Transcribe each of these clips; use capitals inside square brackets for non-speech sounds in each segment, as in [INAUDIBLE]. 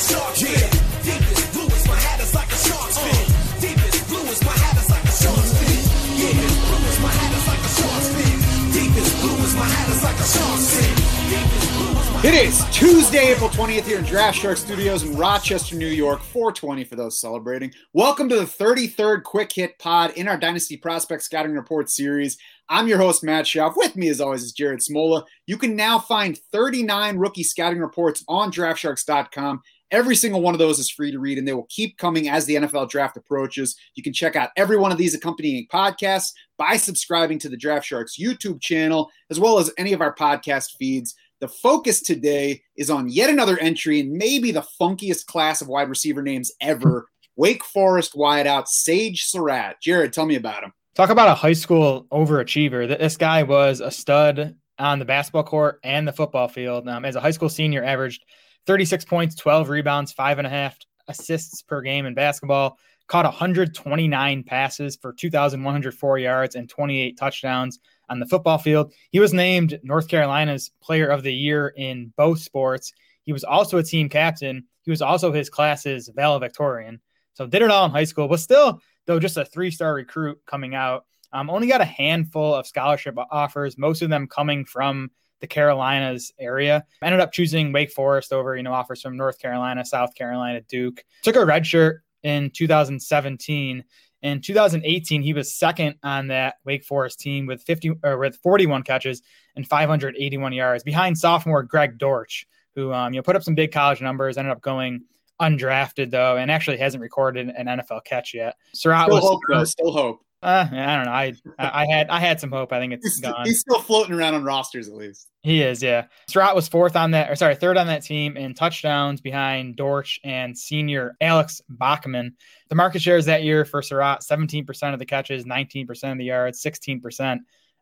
a shark fin. Deepest blue is my hat is like a shark's fin. Deepest blue is my hat is like a shark's fin. Yeah, blue is my hat is like a shark's fin. Deepest blue is my hat is like a shark's fin. Deepest blue is my It is Tuesday, April 20th here in Draft Shark Studios in Rochester, New York, 420 for those celebrating. Welcome to the 33rd Quick Hit Pod in our Dynasty Prospect Scouting Report series. I'm your host, Matt Schauf. With me, as always, is Jared Smola. You can now find 39 rookie scouting reports on draftsharks.com. Every single one of those is free to read, and they will keep coming as the NFL draft approaches. You can check out every one of these accompanying podcasts by subscribing to the Draft Sharks YouTube channel, as well as any of our podcast feeds. The focus today is on yet another entry in maybe the funkiest class of wide receiver names ever Wake Forest wideout Sage Surratt. Jared, tell me about him. Talk about a high school overachiever. This guy was a stud on the basketball court and the football field. Um, as a high school senior, averaged 36 points, 12 rebounds, five and a half assists per game in basketball. Caught 129 passes for 2,104 yards and 28 touchdowns on the football field. He was named North Carolina's Player of the Year in both sports. He was also a team captain. He was also his class's valedictorian. So did it all in high school, but still though just a three-star recruit coming out. Um, only got a handful of scholarship offers, most of them coming from the Carolinas area. Ended up choosing Wake Forest over, you know, offers from North Carolina, South Carolina, Duke. Took a red shirt in 2017. In 2018, he was second on that Wake Forest team with 50 or with 41 catches and 581 yards, behind sophomore Greg Dortch, who um, you know put up some big college numbers. Ended up going undrafted though, and actually hasn't recorded an NFL catch yet. Surratt Still was hope, though. Still hope. Uh, I don't know. I I had I had some hope. I think it's He's, gone. he's still floating around on rosters at least. He is, yeah. Surratt was fourth on that, or sorry, third on that team in touchdowns behind Dortch and senior Alex Bachman. The market shares that year for Surratt 17% of the catches, 19% of the yards, 16%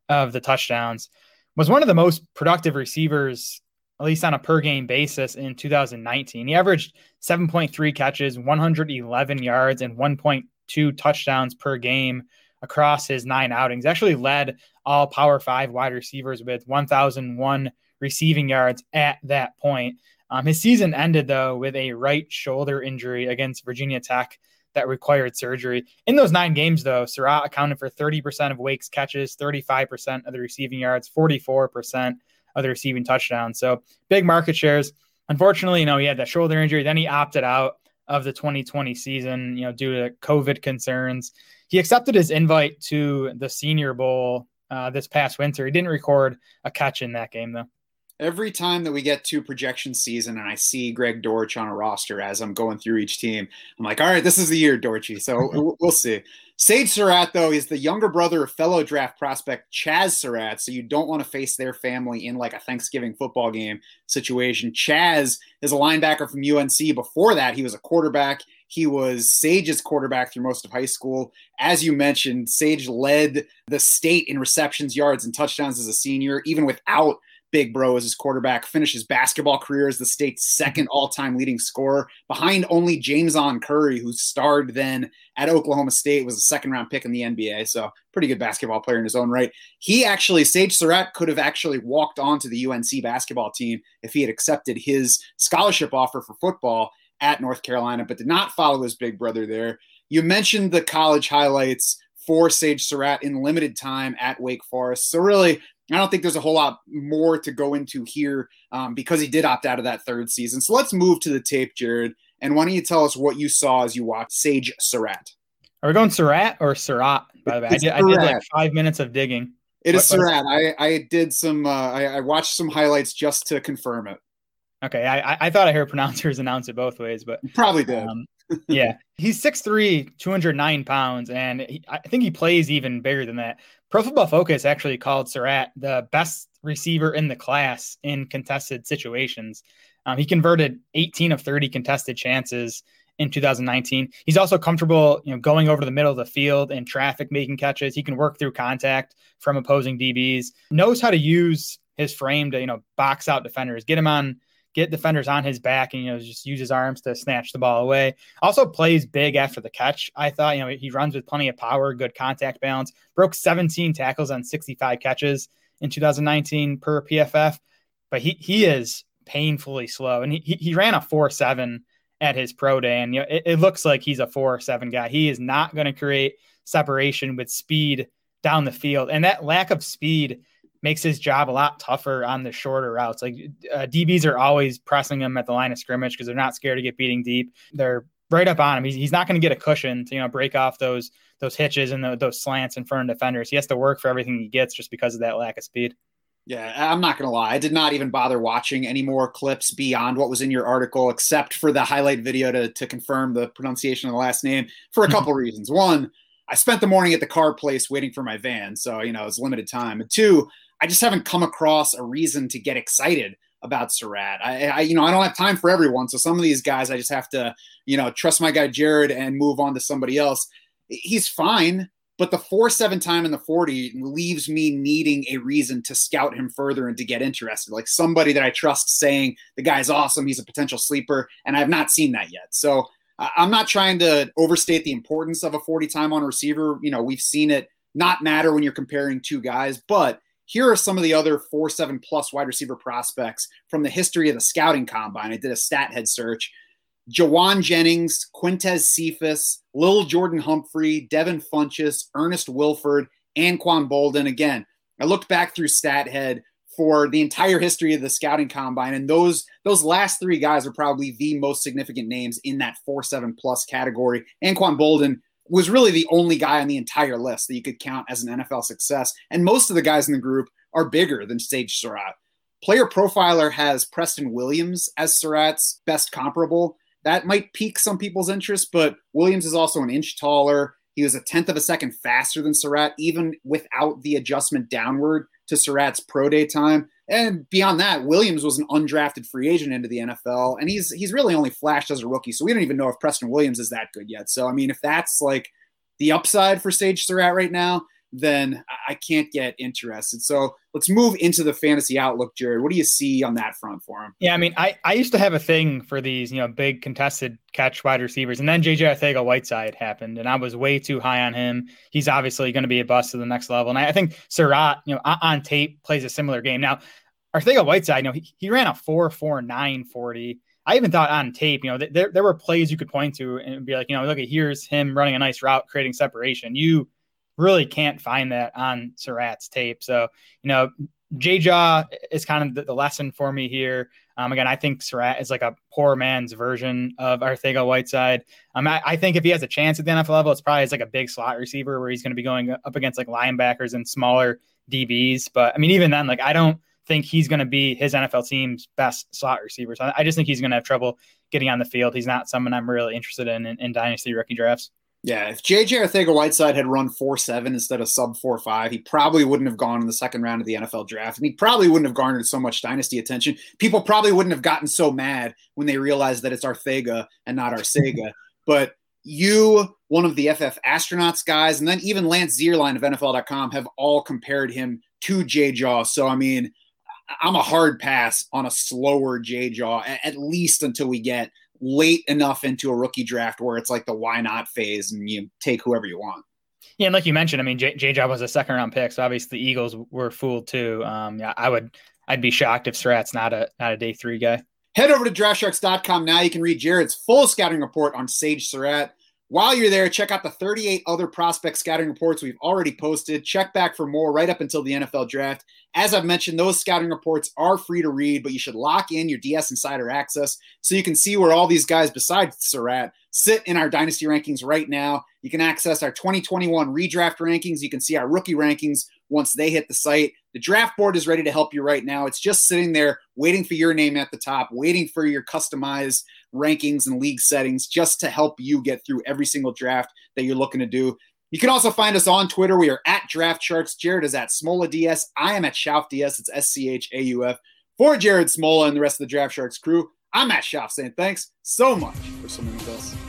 of the touchdowns. Was one of the most productive receivers, at least on a per game basis, in 2019. He averaged 7.3 catches, 111 yards, and 1.2 touchdowns per game across his nine outings. Actually led all Power Five wide receivers with 1,001 receiving yards at that point. Um, his season ended though with a right shoulder injury against Virginia Tech that required surgery. In those nine games, though, Surratt accounted for 30% of Wake's catches, 35% of the receiving yards, 44% of the receiving touchdowns. So big market shares. Unfortunately, you know, he had that shoulder injury. Then he opted out of the 2020 season, you know, due to COVID concerns. He accepted his invite to the Senior Bowl uh, this past winter. He didn't record a catch in that game, though. Every time that we get to projection season and I see Greg Dortch on a roster as I'm going through each team, I'm like, all right, this is the year, Dorchy. So [LAUGHS] we'll- we'll see. Sage Surratt, though, is the younger brother of fellow draft prospect Chaz Surratt. So you don't want to face their family in like a Thanksgiving football game situation. Chaz is a linebacker from UNC. Before that, he was a quarterback. He was Sage's quarterback through most of high school. As you mentioned, Sage led the state in receptions, yards, and touchdowns as a senior, even without Big Bro as his quarterback, finished his basketball career as the state's second mm-hmm. all-time leading scorer, behind only JamesOn Curry, who starred then at Oklahoma State, was a second-round pick in the NBA. So pretty good basketball player in his own right. He actually, Sage Surratt, could have actually walked onto the UNC basketball team if he had accepted his scholarship offer for football at North Carolina, but did not follow his big brother there. You mentioned the college highlights for Sage Surratt in limited time at Wake Forest. So really, I don't think there's a whole lot more to go into here um, because he did opt out of that third season. So let's move to the tape, Jared. And why don't you tell us what you saw as you watched Sage Surratt? Are we going Surratt or Surratt? By the way, I did, I did like five minutes of digging. It is What- what- Surratt. I, I did some. Uh, I, I watched some highlights just to confirm it. Okay, I, I- I thought I heard [LAUGHS] pronouncers announce it both ways, but You probably did. Um, yeah, [LAUGHS] he's 6'3, 209 pounds, and he, I think he plays even bigger than that. Pro Football Focus actually called Surratt the best receiver in the class in contested situations. Um, he converted 18 of 30 contested chances in 2019. He's also comfortable, you know, going over to the middle of the field in traffic, making catches. He can work through contact from opposing DBs. Knows how to use his frame to, you know, box out defenders, get him on get defenders on his back and you know just use his arms to snatch the ball away. Also plays big after the catch. I thought you know he runs with plenty of power, good contact balance. Broke 17 tackles on 65 catches in 2019 per PFF, but he he is painfully slow and he he, ran a 4-7 at his pro day, and you know, it, it looks like he's a four seven guy. He is not going to create separation with speed down the field, and that lack of speed makes his job a lot tougher on the shorter routes. Like uh, DBs are always pressing him at the line of scrimmage because they're not scared to get beating deep. They're right up on him. He's, he's not going to get a cushion to you know break off those those hitches and the, those slants in front of defenders. He has to work for everything he gets just because of that lack of speed. Yeah, I'm not going to lie. I did not even bother watching any more clips beyond what was in your article, except for the highlight video to, to confirm the pronunciation of the last name for a couple [LAUGHS] reasons. One, I spent the morning at the car place waiting for my van. So, you know, it's limited time. And two, I just haven't come across a reason to get excited about Surratt. I, I, you know, I don't have time for everyone. So some of these guys, I just have to, you know, trust my guy Jared and move on to somebody else. He's fine. But the four seven time in the 40 leaves me needing a reason to scout him further and to get interested. Like somebody that I trust saying the guy's awesome, he's a potential sleeper, and I have not seen that yet. So I'm not trying to overstate the importance of a 40 time on receiver. You know, we've seen it not matter when you're comparing two guys, but here are some of the other four seven plus wide receiver prospects from the history of the scouting combine. I did a stat head search. Jauan Jennings, Quintez Cephus, Lil Jordan Humphrey, Devin Funchess, Ernest Wilford, and Quan Boldin. Again, I looked back through StatHead for the entire history of the scouting combine, and those those last three guys are probably the most significant names in that four seven plus category. And Quan Boldin was really the only guy on the entire list that you could count as an NFL success. And most of the guys in the group are bigger than Sage Surratt. Player Profiler has Preston Williams as Surratt's best comparable that might pique some people's interest, but Williams is also an inch taller. He was a tenth of a second faster than Surratt, even without the adjustment downward to Surratt's pro day time. And beyond that, Williams was an undrafted free agent into the NFL, and he's he's really only flashed as a rookie. So we don't even know if Preston Williams is that good yet. So I mean, if that's like the upside for Sage Surratt right now, then I can't get interested. So let's move into the fantasy outlook, Jared. What do you see on that front for him? Yeah, I mean, I, I used to have a thing for these, you know, big contested catch wide receivers, and then JJ Arcega Whiteside happened, and I was way too high on him. He's obviously going to be a bust to the next level, and I, I think Surratt, you know, on tape plays a similar game. Now, Arcega Whiteside, you know, he, he ran a four four nine forty. I even thought on tape, you know, there, there were plays you could point to and be like, you know, look at here's him running a nice route, creating separation. You really can't find that on Surratt's tape. So, you know, J Jaw is kind of the, the, lesson for me here. Um, again, I think Surratt is like a poor man's version of Arcega Whiteside. Um, I, I, think if he has a chance at the NFL level, it's probably as like a big slot receiver where he's going to be going up against like linebackers and smaller DBs. But I mean, even then, like I don't think he's going to be his NFL team's best slot receiver. So I just think he's going to have trouble getting on the field. He's not someone I'm really interested in in, in dynasty rookie drafts. Yeah, if JJ Arcega Whiteside had run 4 7 instead of sub 4 5, he probably wouldn't have gone in the second round of the NFL draft. And he probably wouldn't have garnered so much dynasty attention. People probably wouldn't have gotten so mad when they realized that it's Arcega and not Arcega. [LAUGHS] but you, one of the FF astronauts guys, and then even Lance Zierlein of NFL.com have all compared him to J Jaw. So, I mean, I'm a hard pass on a slower J Jaw, at least until we get late enough into a rookie draft where it's like the why not phase and you take whoever you want. Yeah, and like you mentioned, I mean, J, J Job was a second round pick, so obviously the Eagles were fooled too. Um, yeah, I would, I'd be shocked if Surratt's not a not a day three guy. Head over to DraftSharks.com now. You can read Jared's full scouting report on Sage Surratt. While you're there, check out the 38 other prospect scouting reports we've already posted. Check back for more right up until the NFL draft. As I've mentioned, those scouting reports are free to read, but you should lock in your DS Insider access so you can see where all these guys besides Surratt sit in our dynasty rankings right now. You can access our 2021 redraft rankings. You can see our rookie rankings once they hit the site. The draft board is ready to help you right now. It's just sitting there waiting for your name at the top, waiting for your customized rankings and league settings just to help you get through every single draft that you're looking to do. You can also find us on Twitter. We are at Draft Sharks. Jared is at Smola DS. I am at Schauf DS. It's S C H A U F. For Jared Smola and the rest of the Draft Sharks crew, I'm Matt Schauf saying thanks so much for swimming with us.